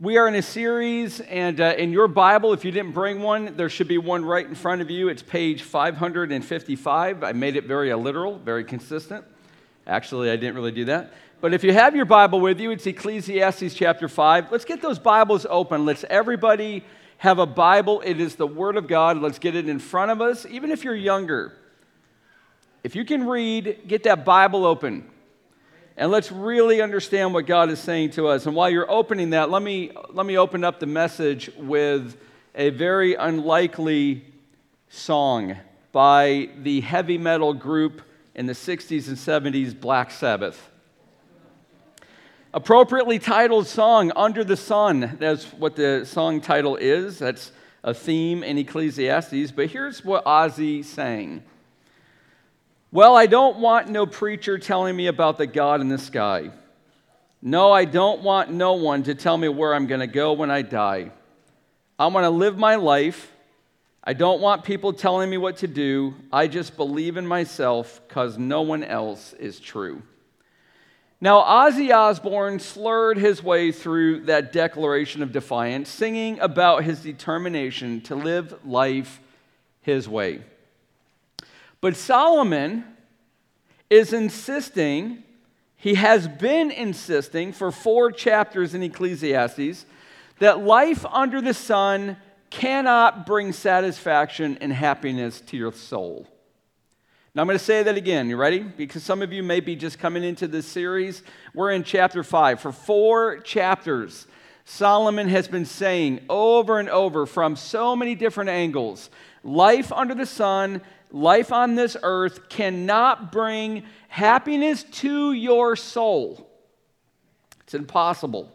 We are in a series, and uh, in your Bible, if you didn't bring one, there should be one right in front of you. It's page 555. I made it very literal, very consistent. Actually, I didn't really do that. But if you have your Bible with you, it's Ecclesiastes chapter 5. Let's get those Bibles open. Let's everybody have a Bible. It is the Word of God. Let's get it in front of us, even if you're younger. If you can read, get that Bible open. And let's really understand what God is saying to us. And while you're opening that, let me, let me open up the message with a very unlikely song by the heavy metal group in the 60s and 70s, Black Sabbath. Appropriately titled song, Under the Sun. That's what the song title is. That's a theme in Ecclesiastes. But here's what Ozzy sang. Well, I don't want no preacher telling me about the God in the sky. No, I don't want no one to tell me where I'm going to go when I die. I want to live my life. I don't want people telling me what to do. I just believe in myself because no one else is true. Now, Ozzy Osbourne slurred his way through that declaration of defiance, singing about his determination to live life his way. But Solomon is insisting, he has been insisting for four chapters in Ecclesiastes, that life under the sun cannot bring satisfaction and happiness to your soul. Now, I'm going to say that again. You ready? Because some of you may be just coming into this series. We're in chapter 5. For four chapters, Solomon has been saying over and over from so many different angles life under the sun life on this earth cannot bring happiness to your soul. It's impossible.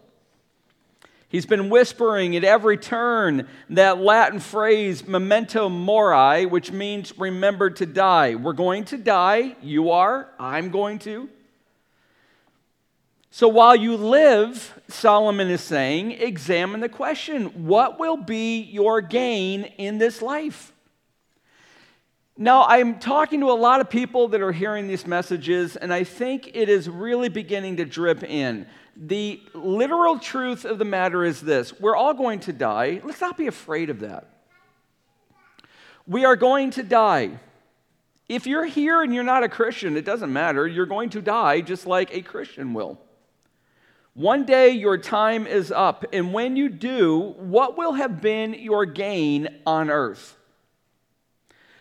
He's been whispering at every turn that Latin phrase, memento mori, which means remember to die. We're going to die. You are. I'm going to. So while you live, Solomon is saying, examine the question what will be your gain in this life? Now, I'm talking to a lot of people that are hearing these messages, and I think it is really beginning to drip in. The literal truth of the matter is this we're all going to die. Let's not be afraid of that. We are going to die. If you're here and you're not a Christian, it doesn't matter. You're going to die just like a Christian will. One day your time is up, and when you do, what will have been your gain on earth?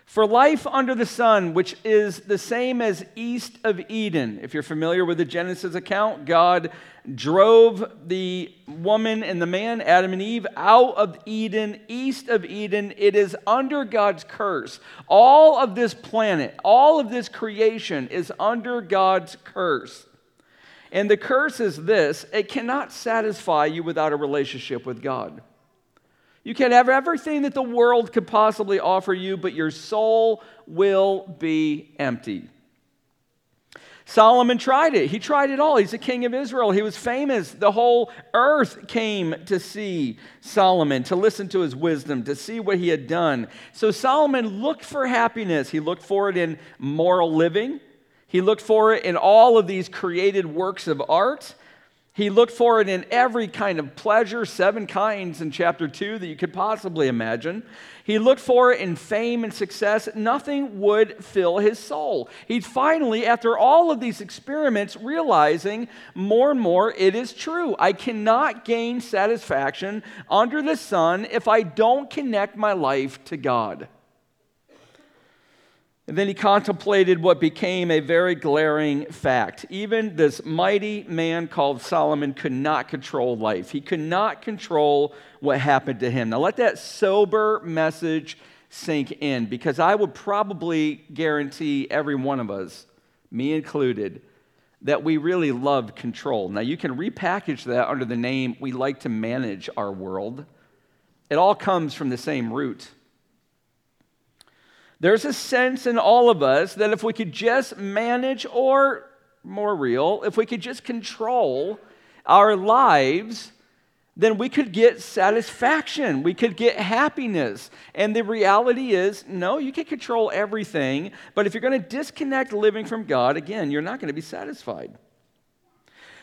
For life under the sun, which is the same as east of Eden. If you're familiar with the Genesis account, God drove the woman and the man, Adam and Eve, out of Eden, east of Eden. It is under God's curse. All of this planet, all of this creation is under God's curse. And the curse is this it cannot satisfy you without a relationship with God. You can have everything that the world could possibly offer you, but your soul will be empty. Solomon tried it. He tried it all. He's the king of Israel. He was famous. The whole earth came to see Solomon, to listen to his wisdom, to see what he had done. So Solomon looked for happiness. He looked for it in moral living, he looked for it in all of these created works of art. He looked for it in every kind of pleasure, seven kinds in chapter 2 that you could possibly imagine. He looked for it in fame and success. Nothing would fill his soul. He finally, after all of these experiments, realizing more and more it is true. I cannot gain satisfaction under the sun if I don't connect my life to God. And then he contemplated what became a very glaring fact. Even this mighty man called Solomon could not control life, he could not control what happened to him. Now, let that sober message sink in because I would probably guarantee every one of us, me included, that we really love control. Now, you can repackage that under the name we like to manage our world. It all comes from the same root. There's a sense in all of us that if we could just manage, or more real, if we could just control our lives, then we could get satisfaction. We could get happiness. And the reality is no, you can control everything, but if you're going to disconnect living from God, again, you're not going to be satisfied.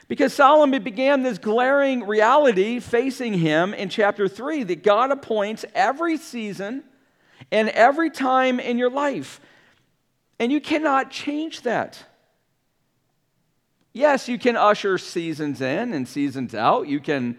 Because Solomon began this glaring reality facing him in chapter 3 that God appoints every season and every time in your life. And you cannot change that. Yes, you can usher seasons in and seasons out. You can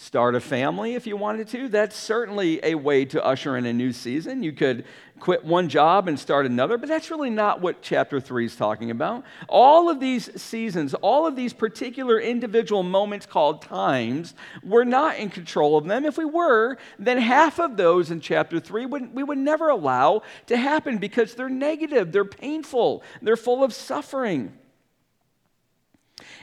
start a family if you wanted to. That's certainly a way to usher in a new season. You could quit one job and start another, but that's really not what chapter 3 is talking about. All of these seasons, all of these particular individual moments called times, we're not in control of them. If we were, then half of those in chapter 3 would, we would never allow to happen because they're negative, they're painful, they're full of suffering.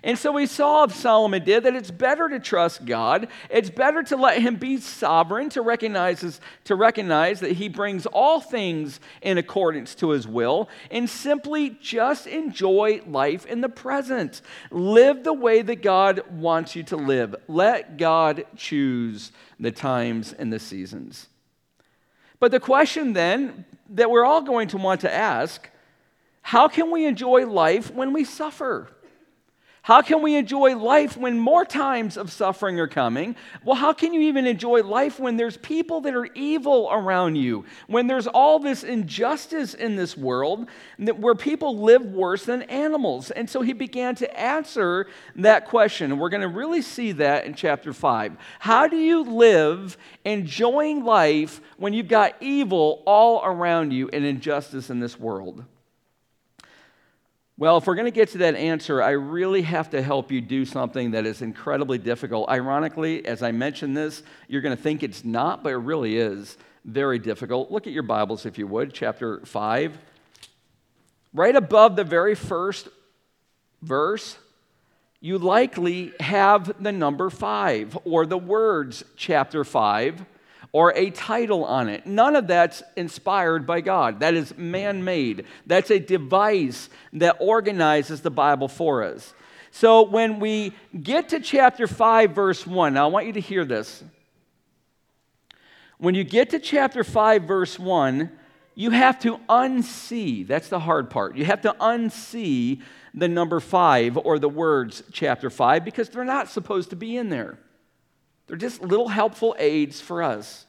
And so we saw, Solomon did, that it's better to trust God. It's better to let him be sovereign, to recognize, to recognize that he brings all things in accordance to his will, and simply just enjoy life in the present. Live the way that God wants you to live. Let God choose the times and the seasons. But the question then that we're all going to want to ask how can we enjoy life when we suffer? How can we enjoy life when more times of suffering are coming? Well, how can you even enjoy life when there's people that are evil around you? When there's all this injustice in this world where people live worse than animals? And so he began to answer that question. And we're going to really see that in chapter 5. How do you live enjoying life when you've got evil all around you and injustice in this world? Well, if we're going to get to that answer, I really have to help you do something that is incredibly difficult. Ironically, as I mention this, you're going to think it's not, but it really is very difficult. Look at your Bibles, if you would, chapter 5. Right above the very first verse, you likely have the number 5 or the words chapter 5 or a title on it. None of that's inspired by God. That is man made. That's a device that organizes the Bible for us. So when we get to chapter 5, verse 1, now I want you to hear this. When you get to chapter 5, verse 1, you have to unsee. That's the hard part. You have to unsee the number 5 or the words chapter 5 because they're not supposed to be in there. They're just little helpful aids for us.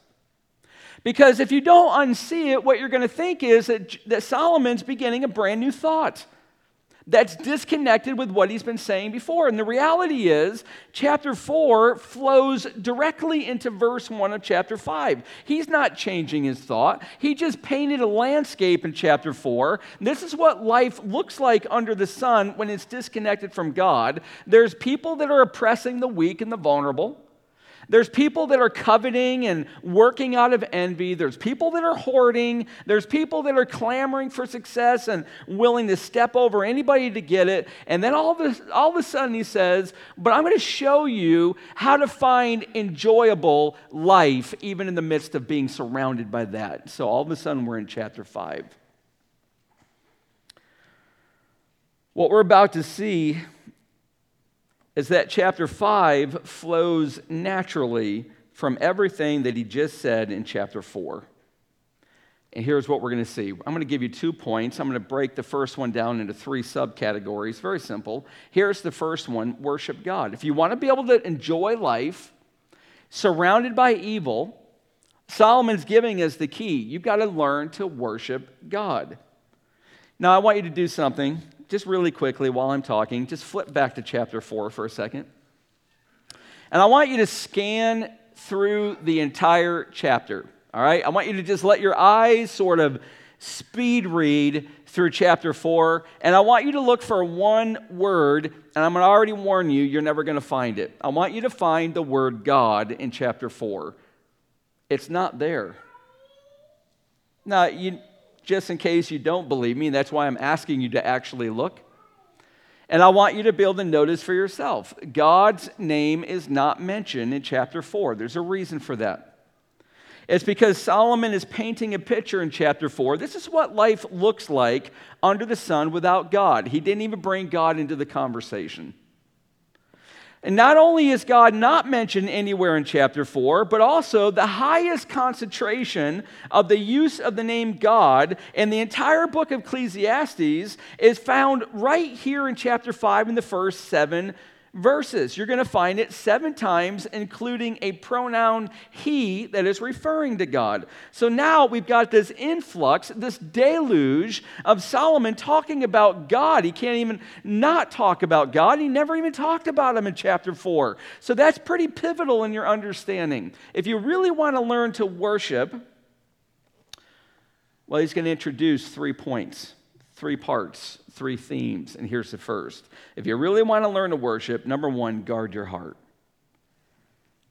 Because if you don't unsee it, what you're going to think is that, that Solomon's beginning a brand new thought that's disconnected with what he's been saying before. And the reality is, chapter 4 flows directly into verse 1 of chapter 5. He's not changing his thought, he just painted a landscape in chapter 4. This is what life looks like under the sun when it's disconnected from God. There's people that are oppressing the weak and the vulnerable. There's people that are coveting and working out of envy. There's people that are hoarding. There's people that are clamoring for success and willing to step over anybody to get it. And then all of a, all of a sudden he says, But I'm going to show you how to find enjoyable life even in the midst of being surrounded by that. So all of a sudden we're in chapter 5. What we're about to see is that chapter 5 flows naturally from everything that he just said in chapter 4. And here's what we're going to see. I'm going to give you two points. I'm going to break the first one down into three subcategories. Very simple. Here's the first one worship God. If you want to be able to enjoy life surrounded by evil, Solomon's giving us the key. You've got to learn to worship God. Now, I want you to do something just really quickly while I'm talking, just flip back to chapter 4 for a second. And I want you to scan through the entire chapter. All right? I want you to just let your eyes sort of speed read through chapter 4. And I want you to look for one word, and I'm going to already warn you, you're never going to find it. I want you to find the word God in chapter 4. It's not there. Now, you, just in case you don't believe me. That's why I'm asking you to actually look. And I want you to be able to notice for yourself God's name is not mentioned in chapter 4. There's a reason for that. It's because Solomon is painting a picture in chapter 4. This is what life looks like under the sun without God. He didn't even bring God into the conversation. And not only is God not mentioned anywhere in chapter 4, but also the highest concentration of the use of the name God in the entire book of Ecclesiastes is found right here in chapter 5 in the first seven verses. You're going to find it seven times, including a pronoun he that is referring to God. So now we've got this influx, this deluge of Solomon talking about God. He can't even not talk about God. He never even talked about him in chapter 4. So that's pretty pivotal in your understanding. If you really want to learn to worship, well, he's going to introduce three points, three parts, three themes. And here's the first. If you really want to learn to worship, number one, guard your heart.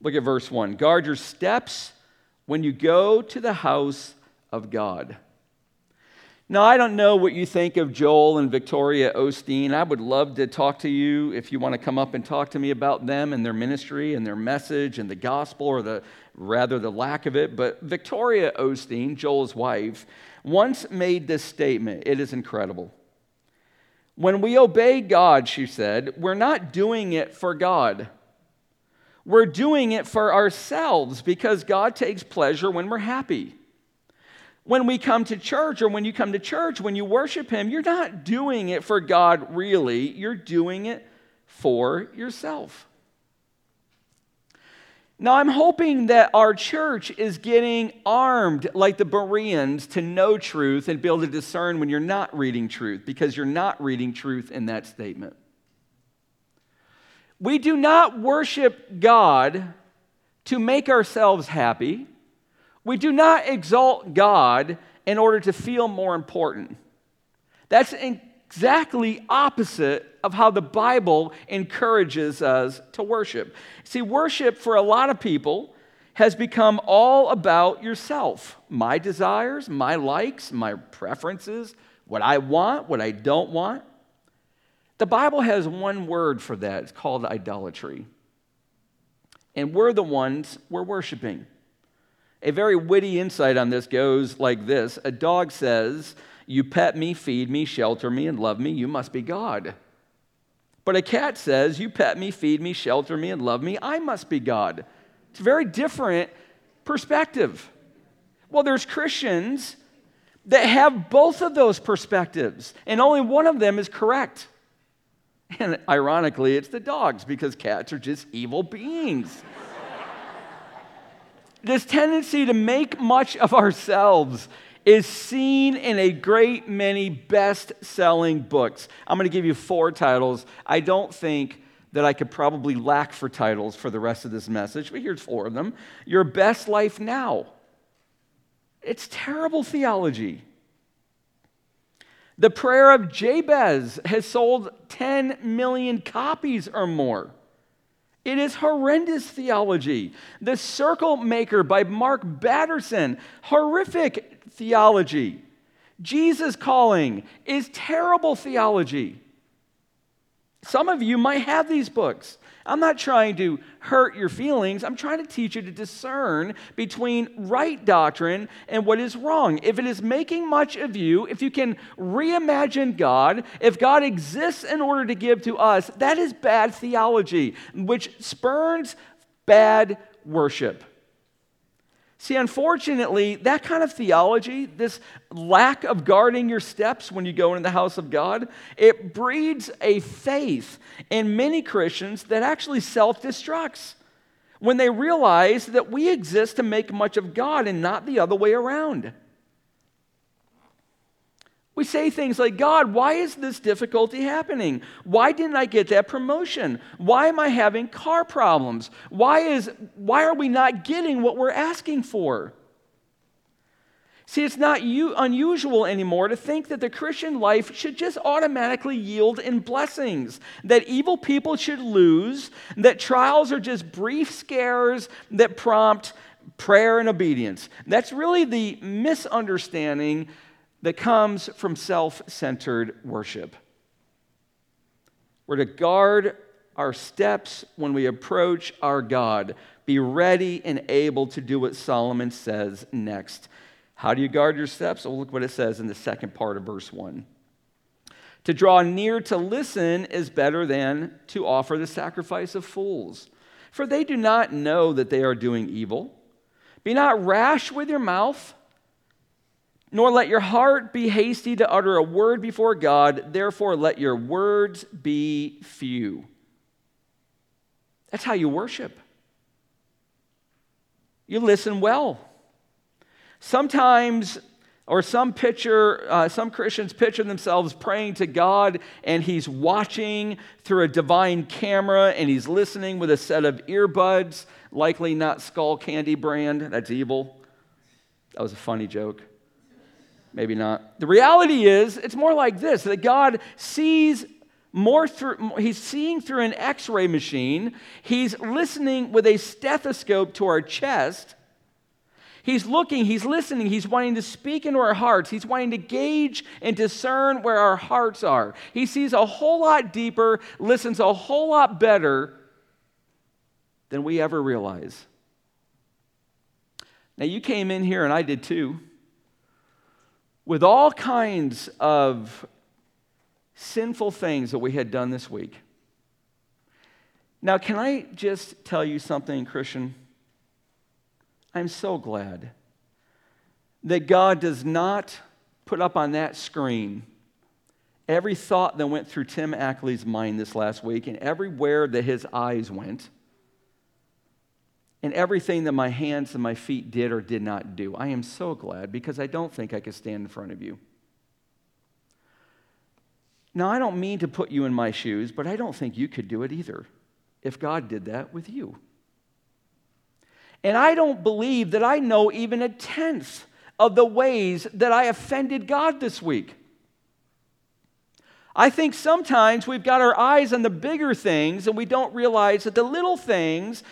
Look at verse one guard your steps when you go to the house of God. Now, I don't know what you think of Joel and Victoria Osteen. I would love to talk to you if you want to come up and talk to me about them and their ministry and their message and the gospel, or the rather the lack of it. But Victoria Osteen, Joel's wife, once made this statement. It is incredible. When we obey God, she said, we're not doing it for God. We're doing it for ourselves because God takes pleasure when we're happy when we come to church or when you come to church, when you worship Him, you're not doing it for God really, you're doing it for yourself. Now, I'm hoping that our church is getting armed like the Bereans to know truth and be able to discern when you're not reading truth because you're not reading truth in that statement. We do not worship God to make ourselves happy. We do not exalt God in order to feel more important. That's exactly opposite of how the Bible encourages us to worship. See, worship for a lot of people has become all about yourself my desires, my likes, my preferences, what I want, what I don't want. The Bible has one word for that it's called idolatry. And we're the ones we're worshiping. A very witty insight on this goes like this A dog says, You pet me, feed me, shelter me, and love me, you must be God. But a cat says, You pet me, feed me, shelter me, and love me, I must be God. It's a very different perspective. Well, there's Christians that have both of those perspectives, and only one of them is correct. And ironically, it's the dogs because cats are just evil beings this tendency to make much of ourselves is seen in a great many best selling books. I'm going to give you four titles. I don't think that I could probably lack for titles for the rest of this message, but here's four of them Your Best Life Now. It's terrible theology. The Prayer of Jabez has sold 10 million copies or more. It is horrendous theology. The Circle Maker by Mark Batterson, horrific theology. Jesus Calling is terrible theology. Some of you might have these books. I'm not trying to hurt your feelings. I'm trying to teach you to discern between right doctrine and what is wrong. If it is making much of you, if you can reimagine God, if God exists in order to give to us, that is bad theology, which spurns bad worship. See, unfortunately, that kind of theology, this lack of guarding your steps when you go into the house of God, it breeds a faith in many Christians that actually self destructs when they realize that we exist to make much of God and not the other way around. We say things like, God, why is this difficulty happening? Why didn't I get that promotion? Why am I having car problems? Why, is, why are we not getting what we're asking for? See, it's not unusual anymore to think that the Christian life should just automatically yield in blessings, that evil people should lose, that trials are just brief scares that prompt prayer and obedience. That's really the misunderstanding that comes from self centered worship. We're to guard our steps when we approach our God. Be ready and able to do what Solomon says next. How do you guard your steps? Well, look what it says in the second part of verse 1. To draw near to listen is better than to offer the sacrifice of fools, for they do not know that they are doing evil. Be not rash with your mouth nor let your heart be hasty to utter a word before God. Therefore, let your words be few. That's how you worship. You listen well. Sometimes, or some picture, uh, some Christians picture themselves praying to God and he's watching through a divine camera and he's listening with a set of earbuds, likely not Skullcandy brand. That's evil. That was a funny joke. Maybe not. The reality is, it's more like this that God sees more through, he's seeing through an x ray machine, he's listening with a stethoscope to our chest. He's looking, he's listening, he's wanting to speak into our hearts. He's wanting to gauge and discern where our hearts are. He sees a whole lot deeper, listens a whole lot better than we ever realize. Now, you came in here, and I did too, with all kinds of sinful things that we had done this week. Now, can I just tell you something, Christian? I'm so glad that God does not put up on that screen every thought that went through Tim Ackley's mind this last week and everywhere that his eyes went and everything that my hands and my feet did or did not do. I am so glad because I don't think I could stand in front of you. Now, I don't mean to put you in my shoes, but I don't think you could do it either if God did that with you. And I don't believe that I know even a tenth of the ways that I offended God this week. I think sometimes we've got our eyes on the bigger things and we don't realize that the little things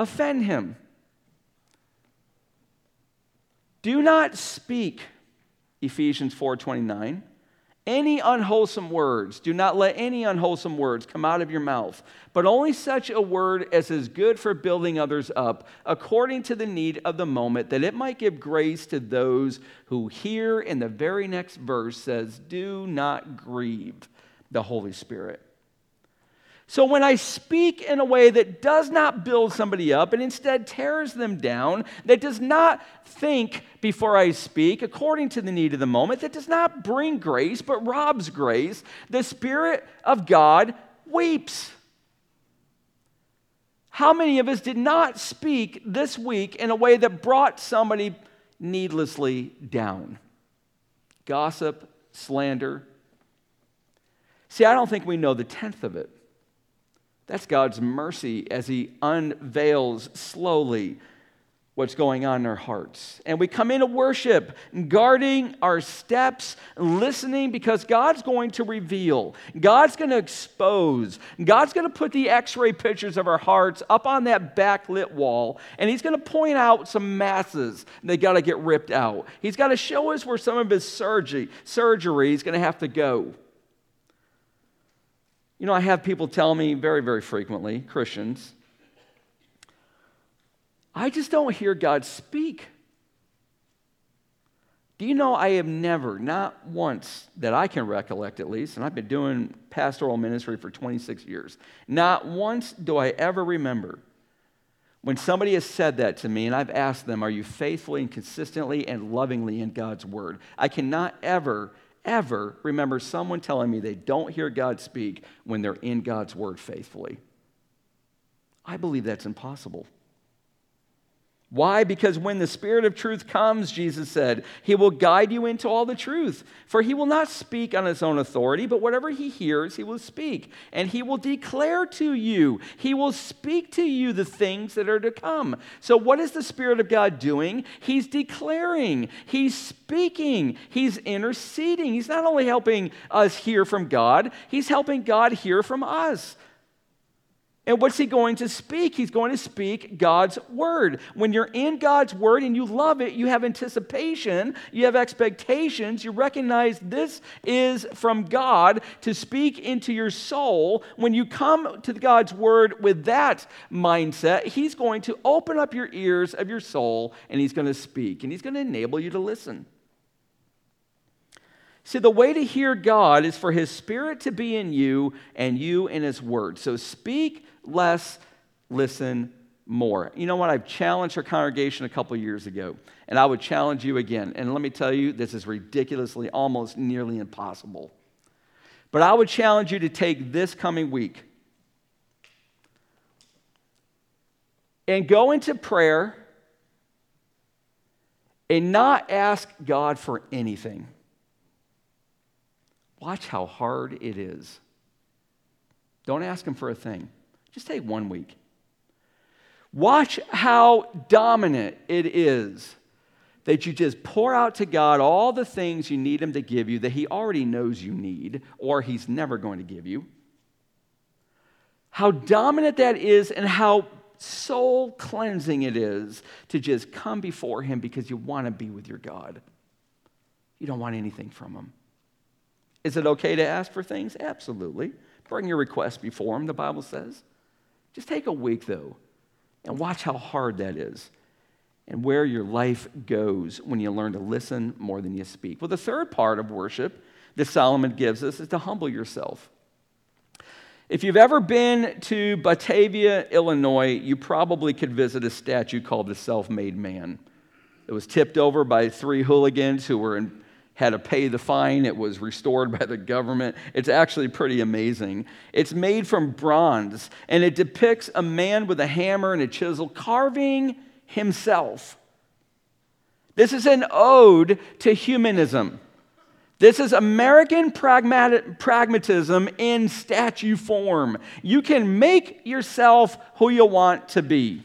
offend Him. Do not speak, Ephesians 4:29 any unwholesome words. Do not let any unwholesome words come out of your mouth, but only such a word as is good for building others up, according to the need of the moment, that it might give grace to those who hear. In the very next verse says, Do not grieve the Holy Spirit. So when I speak in a way that does not build somebody up and instead tears them down, that does not think before I speak according to the need of the moment, that does not bring grace but robs grace, the Spirit of God weeps. How many of us did not speak this week in a way that brought somebody needlessly down? Gossip, slander. See, I don't think we know the tenth of it. That's God's mercy as He unveils slowly what's going on in our hearts. And we come into worship, guarding our steps, listening because God's going to reveal, God's going to expose, God's going to put the x ray pictures of our hearts up on that backlit wall, and He's going to point out some masses that got to get ripped out. He's got to show us where some of His surgery, surgery is going to have to go. You know, I have people tell me very, very frequently, Christians, I just don't hear God speak. Do you know I have never, not once that I can recollect at least, and I've been doing pastoral ministry for 26 years, not once do I ever remember when somebody has said that to me and I've asked them, Are you faithfully and consistently and lovingly in God's word? I cannot ever ever remember someone telling me they don't hear God speak when they're in God's word faithfully. I believe that's impossible. Why? Because when the Spirit of truth comes, Jesus said, He will guide you into all the truth. For He will not speak on His own authority, but whatever He hears, He will speak. And He will declare to you, He will speak to you the things that are to come. So, what is the Spirit of God doing? He's declaring, He's speaking, He's interceding. He's not only helping us hear from God, He's helping God hear from us. And what's he going to speak? He's going to speak God's word. When you're in God's word and you love it, you have anticipation, you have expectations, you recognize this is from God to speak into your soul. When you come to God's word with that mindset, he's going to open up your ears of your soul and he's going to speak and he's going to enable you to listen. See, the way to hear God is for His Spirit to be in you and you in His Word. So speak less, listen more. You know what? I've challenged our congregation a couple years ago, and I would challenge you again. And let me tell you, this is ridiculously, almost nearly impossible. But I would challenge you to take this coming week and go into prayer and not ask God for anything. Watch how hard it is. Don't ask Him for a thing. Just take one week. Watch how dominant it is that you just pour out to God all the things you need Him to give you that He already knows you need or He's never going to give you. How dominant that is and how soul cleansing it is to just come before Him because you want to be with your God. You don't want anything from Him. Is it okay to ask for things? Absolutely. Bring your request before Him, the Bible says. Just take a week, though, and watch how hard that is and where your life goes when you learn to listen more than you speak. Well, the third part of worship that Solomon gives us is to humble yourself. If you've ever been to Batavia, Illinois, you probably could visit a statue called the Self Made Man. It was tipped over by three hooligans who were in, had to pay the fine. It was restored by the government. It's actually pretty amazing. It's made from bronze, and it depicts a man with a hammer and a chisel carving himself. This is an ode to humanism. This is American pragmatism in statue form. You can make yourself who you want to be.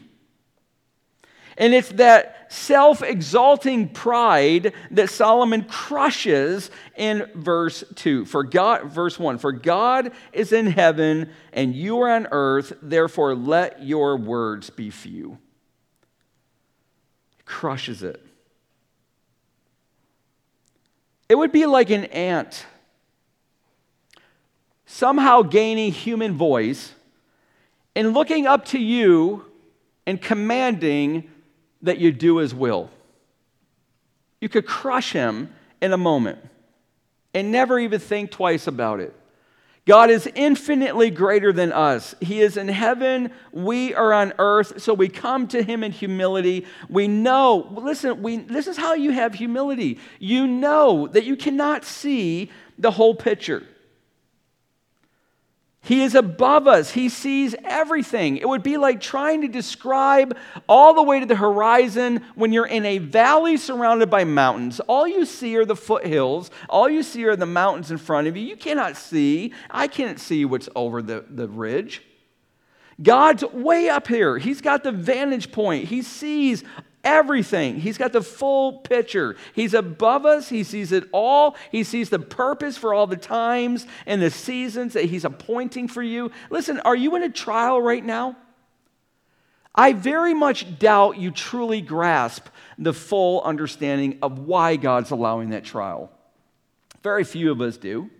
And it's that self exalting pride that Solomon crushes in verse 2. For God, verse 1 For God is in heaven and you are on earth, therefore let your words be few. Crushes it. It would be like an ant somehow gaining human voice and looking up to you and commanding that you do his will. You could crush him in a moment and never even think twice about it. God is infinitely greater than us. He is in heaven, we are on earth, so we come to him in humility. We know, listen, we, this is how you have humility. You know that you cannot see the whole picture. He is above us. He sees everything. It would be like trying to describe all the way to the horizon when you're in a valley surrounded by mountains. All you see are the foothills, all you see are the mountains in front of you. You cannot see. I can't see what's over the, the ridge. God's way up here. He's got the vantage point. He sees everything. He's got the full picture. He's above us. He sees it all. He sees the purpose for all the times and the seasons that He's appointing for you. Listen, are you in a trial right now? I very much doubt you truly grasp the full understanding of why God's allowing that trial. Very few of us do.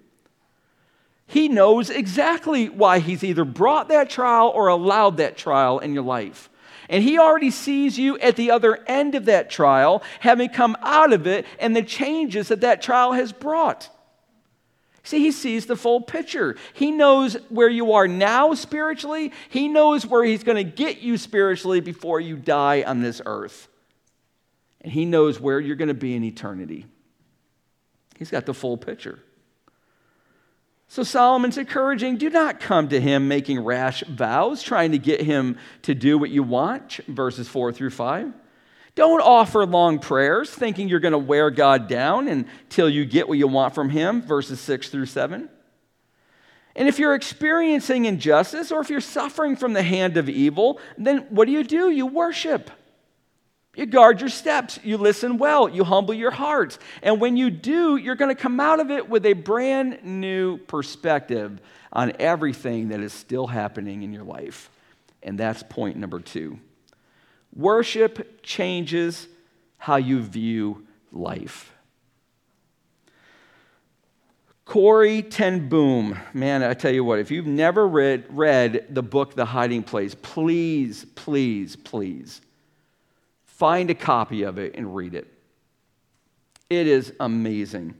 He knows exactly why He's either brought that trial or allowed that trial in your life. And he already sees you at the other end of that trial, having come out of it, and the changes that that trial has brought. See, he sees the full picture. He knows where you are now spiritually, he knows where he's going to get you spiritually before you die on this earth. And he knows where you're going to be in eternity. He's got the full picture. So Solomon's encouraging do not come to him making rash vows, trying to get him to do what you want, verses 4 through 5. Don't offer long prayers, thinking you're going to wear God down until you get what you want from him, verses 6 through 7. And if you're experiencing injustice or if you're suffering from the hand of evil, then what do you do? You worship. You guard your steps. You listen well. You humble your hearts. And when you do, you're going to come out of it with a brand new perspective on everything that is still happening in your life. And that's point number two. Worship changes how you view life. Corrie ten Boom, man, I tell you what, if you've never read, read the book The Hiding Place, please, please, please Find a copy of it and read it. It is amazing.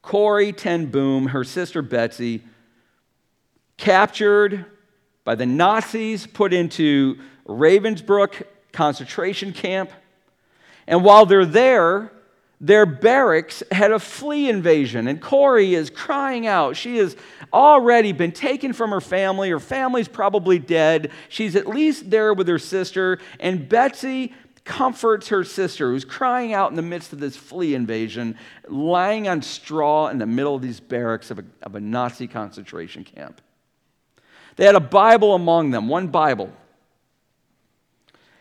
Corrie ten Boom, her sister Betsy, captured by the Nazis, put into Ravensbrück concentration camp. And while they're there, their barracks had a flea invasion, and Corrie is crying out. She has already been taken from her family. Her family's probably dead. She's at least there with her sister, and Betsy comforts her sister who's crying out in the midst of this flea invasion, lying on straw in the middle of these barracks of a, of a Nazi concentration camp. They had a Bible among them, one Bible.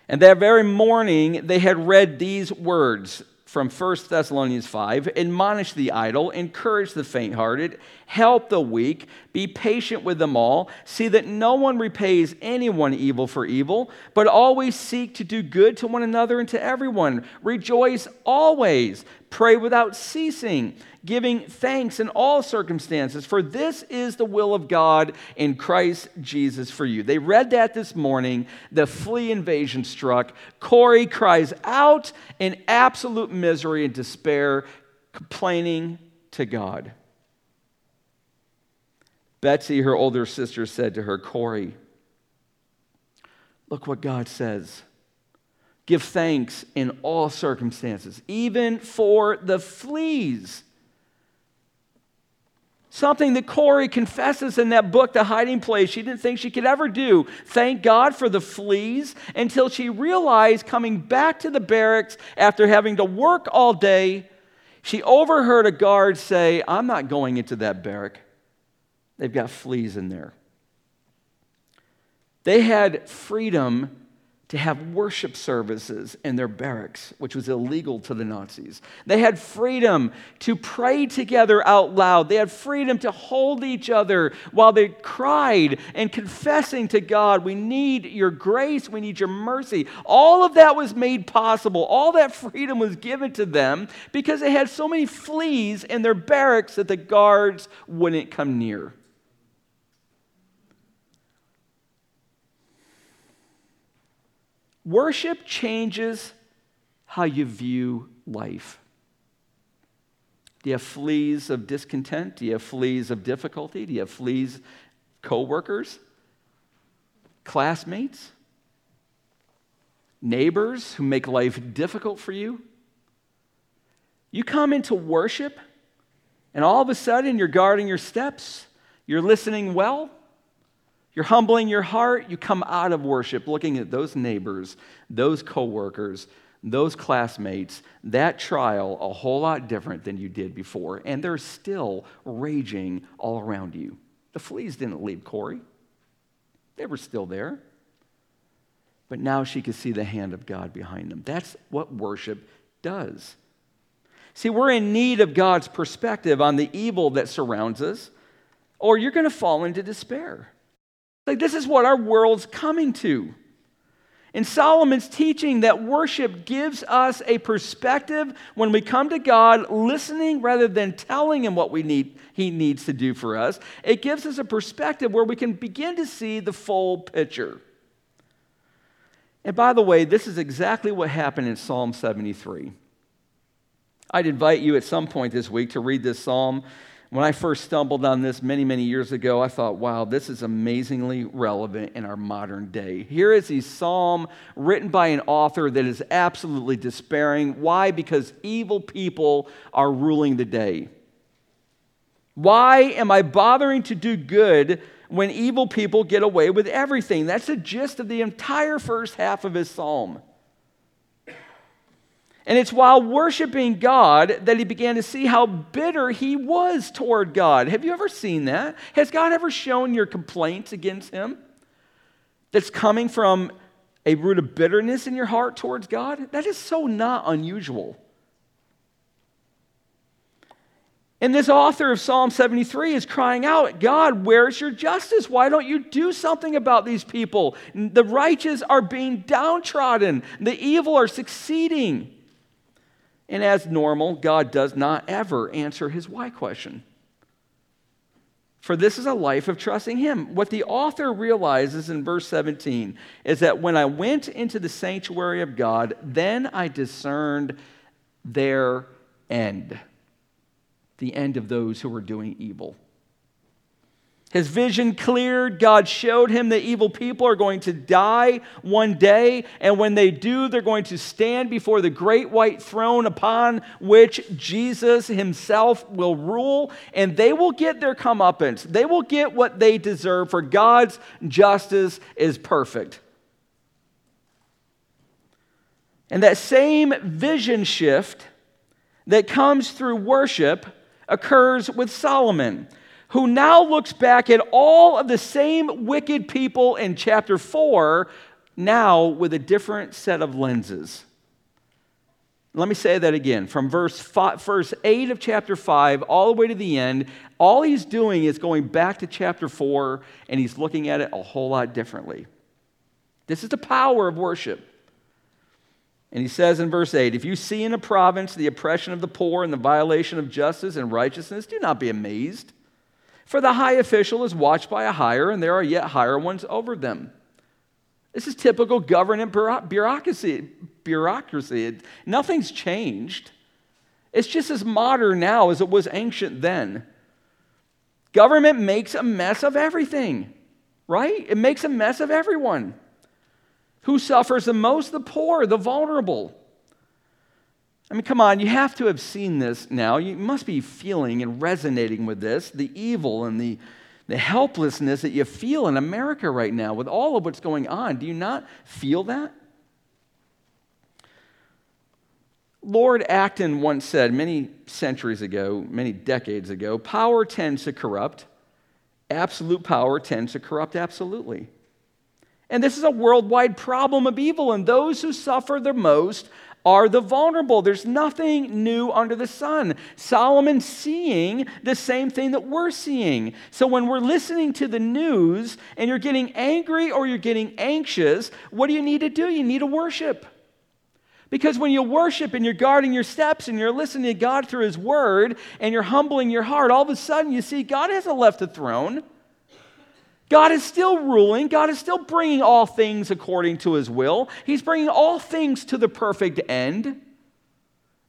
And that very morning, they had read these words from 1 Thessalonians 5 admonish the idle, encourage the faint hearted, help the weak, be patient with them all. See that no one repays anyone evil for evil, but always seek to do good to one another and to everyone. Rejoice always, pray without ceasing giving thanks in all circumstances, for this is the will of God in Christ Jesus for you. They read that this morning. The flea invasion struck. Corrie cries out in absolute misery and despair, complaining to God. Betsy, her older sister, said to her, Corrie, look what God says. Give thanks in all circumstances, even for the fleas Something that Corrie confesses in that book, The Hiding Place, she didn't think she could ever do. Thank God for the fleas until she realized coming back to the barracks after having to work all day, she overheard a guard say, I'm not going into that barrack. They've got fleas in there. They had freedom to have worship services in their barracks, which was illegal to the Nazis. They had freedom to pray together out loud. They had freedom to hold each other while they cried and confessing to God, We need your grace, we need your mercy. All of that was made possible. All that freedom was given to them because they had so many fleas in their barracks that the guards wouldn't come near. Worship changes how you view life. Do you have fleas of discontent? Do you have fleas of difficulty? Do you have fleas, coworkers, classmates, neighbors who make life difficult for you? You come into worship, and all of a sudden you're guarding your steps, you're listening well, you're humbling your heart. You come out of worship looking at those neighbors, those coworkers, those classmates, that trial a whole lot different than you did before. And they're still raging all around you. The fleas didn't leave Corrie, they were still there. But now she could see the hand of God behind them. That's what worship does. See, we're in need of God's perspective on the evil that surrounds us, or you're going to fall into despair. Like, this is what our world's coming to. And Solomon's teaching that worship gives us a perspective when we come to God, listening rather than telling Him what we need, He needs to do for us. It gives us a perspective where we can begin to see the full picture. And by the way, this is exactly what happened in Psalm 73. I'd invite you at some point this week to read this psalm when I first stumbled on this many, many years ago, I thought, wow, this is amazingly relevant in our modern day. Here is a psalm written by an author that is absolutely despairing. Why? Because evil people are ruling the day. Why am I bothering to do good when evil people get away with everything? That's the gist of the entire first half of his psalm. And it's while worshiping God that he began to see how bitter he was toward God. Have you ever seen that? Has God ever shown your complaints against him that's coming from a root of bitterness in your heart towards God? That is so not unusual. And this author of Psalm 73 is crying out, God, where's your justice? Why don't you do something about these people? The righteous are being downtrodden, the evil are succeeding. And as normal, God does not ever answer his why question. For this is a life of trusting him. What the author realizes in verse 17 is that when I went into the sanctuary of God, then I discerned their end, the end of those who were doing evil. His vision cleared. God showed him that evil people are going to die one day. And when they do, they're going to stand before the great white throne upon which Jesus himself will rule. And they will get their comeuppance. They will get what they deserve, for God's justice is perfect. And that same vision shift that comes through worship occurs with Solomon who now looks back at all of the same wicked people in chapter 4, now with a different set of lenses. Let me say that again. From verse, five, verse 8 of chapter 5 all the way to the end, all he's doing is going back to chapter 4 and he's looking at it a whole lot differently. This is the power of worship. And he says in verse 8 If you see in a province the oppression of the poor and the violation of justice and righteousness, do not be amazed. For the high official is watched by a higher, and there are yet higher ones over them. This is typical government bureaucracy. bureaucracy. Nothing's changed. It's just as modern now as it was ancient then. Government makes a mess of everything, right? It makes a mess of everyone. Who suffers the most? The poor, the vulnerable. I mean, come on, you have to have seen this now. You must be feeling and resonating with this the evil and the, the helplessness that you feel in America right now with all of what's going on. Do you not feel that? Lord Acton once said many centuries ago, many decades ago, power tends to corrupt. Absolute power tends to corrupt absolutely. And this is a worldwide problem of evil, and those who suffer the most are the vulnerable. There's nothing new under the sun. Solomon's seeing the same thing that we're seeing. So when we're listening to the news and you're getting angry or you're getting anxious, what do you need to do? You need to worship. Because when you worship and you're guarding your steps and you're listening to God through His Word and you're humbling your heart, all of a sudden you see God hasn't left the throne. God is still ruling. God is still bringing all things according to his will. He's bringing all things to the perfect end.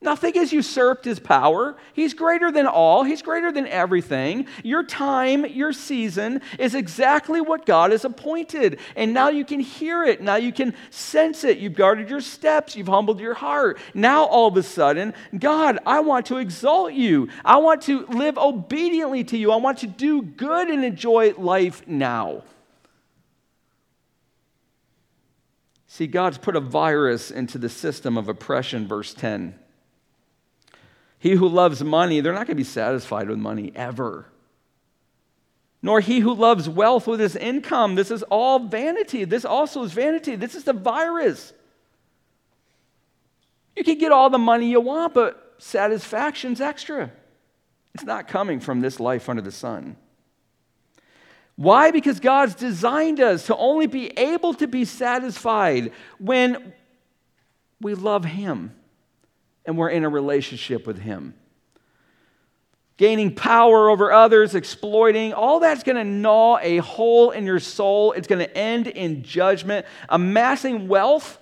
Nothing has usurped his power. He's greater than all, he's greater than everything. Your time, your season is exactly what God has appointed. And now you can hear it. Now you can sense it. You've guarded your steps, you've humbled your heart. Now all of a sudden, God, I want to exalt you. I want to live obediently to you. I want to do good and enjoy life now. See, God's put a virus into the system of oppression, verse 10. He who loves money, they're not going to be satisfied with money ever. Nor he who loves wealth with his income. This is all vanity. This also is vanity. This is the virus. You can get all the money you want, but satisfaction's extra. It's not coming from this life under the sun. Why? Because God's designed us to only be able to be satisfied when we love Him and we're in a relationship with Him. Gaining power over others, exploiting, all that's going to gnaw a hole in your soul. It's going to end in judgment. Amassing wealth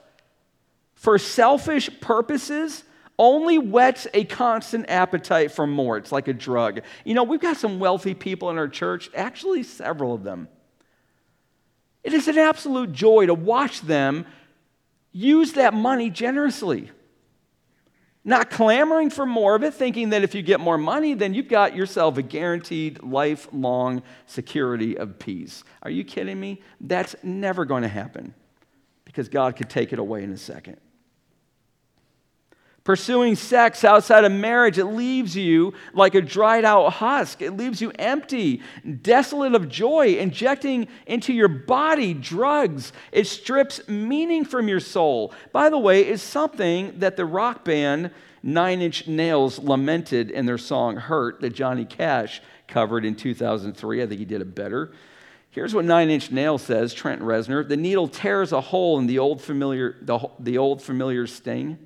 for selfish purposes only whets a constant appetite for more. It's like a drug. You know, we've got some wealthy people in our church, actually, several of them. It is an absolute joy to watch them use that money generously. Not clamoring for more of it, thinking that if you get more money, then you've got yourself a guaranteed lifelong security of peace. Are you kidding me? That's never going to happen because God could take it away in a second. Pursuing sex outside of marriage, it leaves you like a dried out husk. It leaves you empty, desolate of joy, injecting into your body drugs. It strips meaning from your soul. By the way, it's something that the rock band Nine Inch Nails lamented in their song Hurt that Johnny Cash covered in 2003. I think he did it better. Here's what Nine Inch Nails says Trent Reznor The needle tears a hole in the old familiar, the, the old familiar sting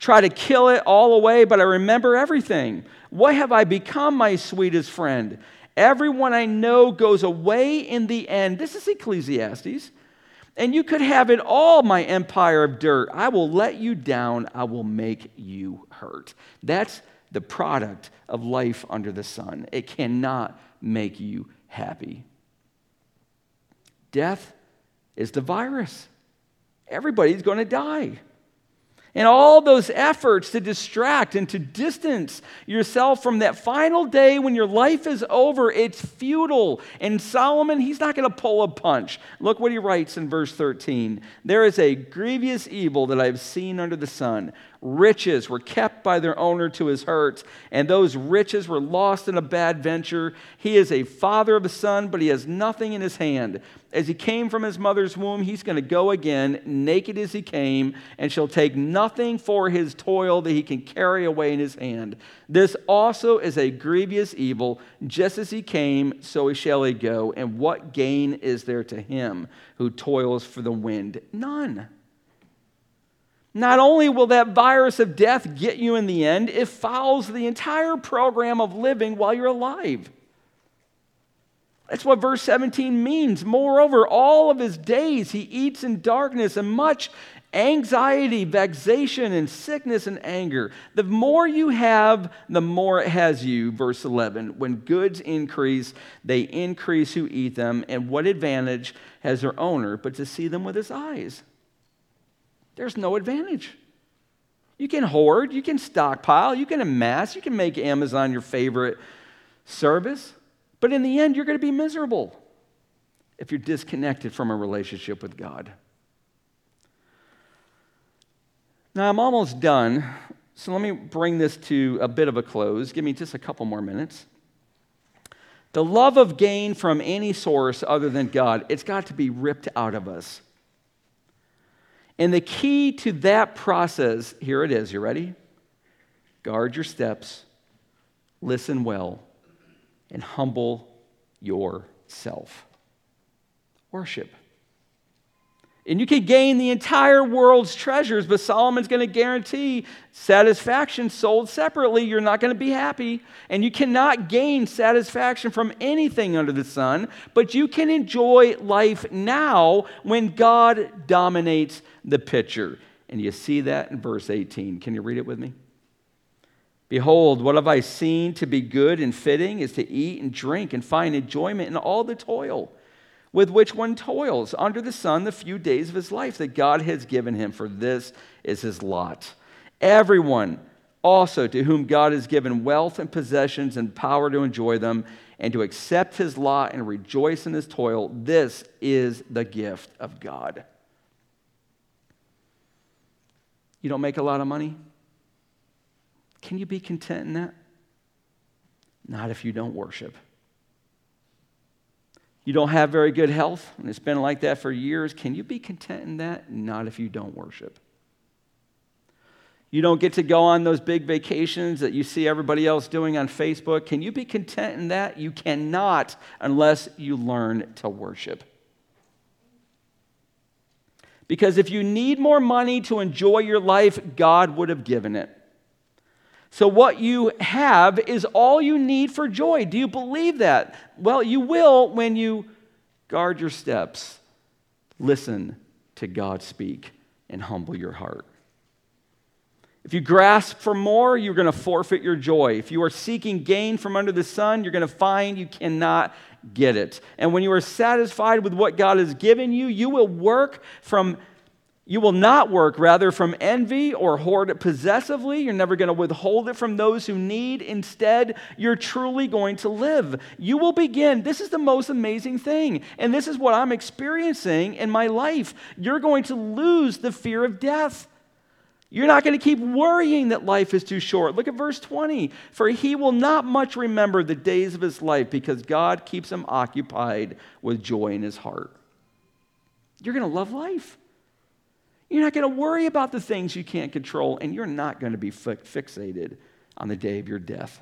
try to kill it all away, but I remember everything. What have I become, my sweetest friend? Everyone I know goes away in the end. This is Ecclesiastes. And you could have it all, my empire of dirt. I will let you down. I will make you hurt. That's the product of life under the sun. It cannot make you happy. Death is the virus. Everybody's going to die. And all those efforts to distract and to distance yourself from that final day when your life is over, it's futile. And Solomon, he's not going to pull a punch. Look what he writes in verse 13 There is a grievous evil that I have seen under the sun riches were kept by their owner to his hurt, and those riches were lost in a bad venture. He is a father of a son, but he has nothing in his hand. As he came from his mother's womb, he's going to go again, naked as he came, and shall take nothing for his toil that he can carry away in his hand. This also is a grievous evil. Just as he came, so he shall he go. And what gain is there to him who toils for the wind? None. Not only will that virus of death get you in the end, it fouls the entire program of living while you're alive. That's what verse 17 means. Moreover, all of his days he eats in darkness and much anxiety, vexation, and sickness and anger. The more you have, the more it has you. Verse 11. When goods increase, they increase who eat them. And what advantage has their owner but to see them with his eyes? There's no advantage. You can hoard, you can stockpile, you can amass, you can make Amazon your favorite service, but in the end, you're going to be miserable if you're disconnected from a relationship with God. Now, I'm almost done, so let me bring this to a bit of a close. Give me just a couple more minutes. The love of gain from any source other than God, it's got to be ripped out of us. And the key to that process, here it is. You ready? Guard your steps, listen well, and humble yourself. Worship. And you can gain the entire world's treasures, but Solomon's going to guarantee satisfaction sold separately. You're not going to be happy. And you cannot gain satisfaction from anything under the sun, but you can enjoy life now when God dominates the picture. And you see that in verse 18. Can you read it with me? Behold, what have I seen to be good and fitting is to eat and drink and find enjoyment in all the toil with which one toils under the sun the few days of his life that God has given him, for this is his lot. Everyone also to whom God has given wealth and possessions and power to enjoy them and to accept his lot and rejoice in his toil, this is the gift of God. You don't make a lot of money? Can you be content in that? Not if you don't worship. You don't have very good health, and it's been like that for years. Can you be content in that? Not if you don't worship. You don't get to go on those big vacations that you see everybody else doing on Facebook. Can you be content in that? You cannot unless you learn to worship. Because if you need more money to enjoy your life, God would have given it. So, what you have is all you need for joy. Do you believe that? Well, you will when you guard your steps, listen to God speak, and humble your heart. If you grasp for more, you're going to forfeit your joy. If you are seeking gain from under the sun, you're going to find you cannot get it. And when you are satisfied with what God has given you, you will work from you will not work rather from envy or hoard it possessively. You're never going to withhold it from those who need. Instead, you're truly going to live. You will begin. This is the most amazing thing. And this is what I'm experiencing in my life. You're going to lose the fear of death. You're not going to keep worrying that life is too short. Look at verse 20. For he will not much remember the days of his life because God keeps him occupied with joy in his heart. You're going to love life. You're not going to worry about the things you can't control, and you're not going to be fixated on the day of your death.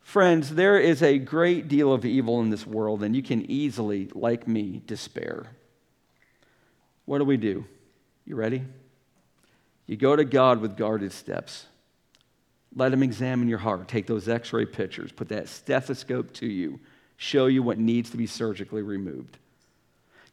Friends, there is a great deal of evil in this world, and you can easily, like me, despair. What do we do? You ready? You go to God with guarded steps. Let Him examine your heart. Take those x ray pictures, put that stethoscope to you, show you what needs to be surgically removed.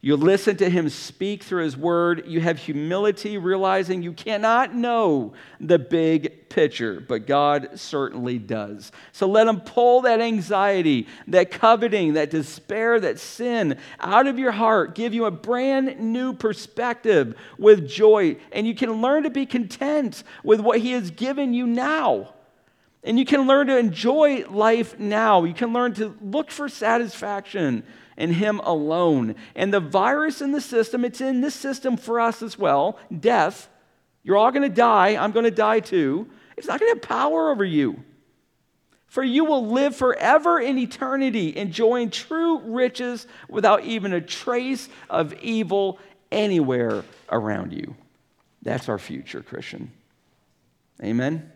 You listen to him speak through his word. You have humility, realizing you cannot know the big picture, but God certainly does. So let him pull that anxiety, that coveting, that despair, that sin out of your heart, give you a brand new perspective with joy, and you can learn to be content with what he has given you now. And you can learn to enjoy life now. You can learn to look for satisfaction and Him alone. And the virus in the system, it's in this system for us as well death. You're all going to die. I'm going to die too. It's not going to have power over you. For you will live forever in eternity, enjoying true riches without even a trace of evil anywhere around you. That's our future, Christian. Amen.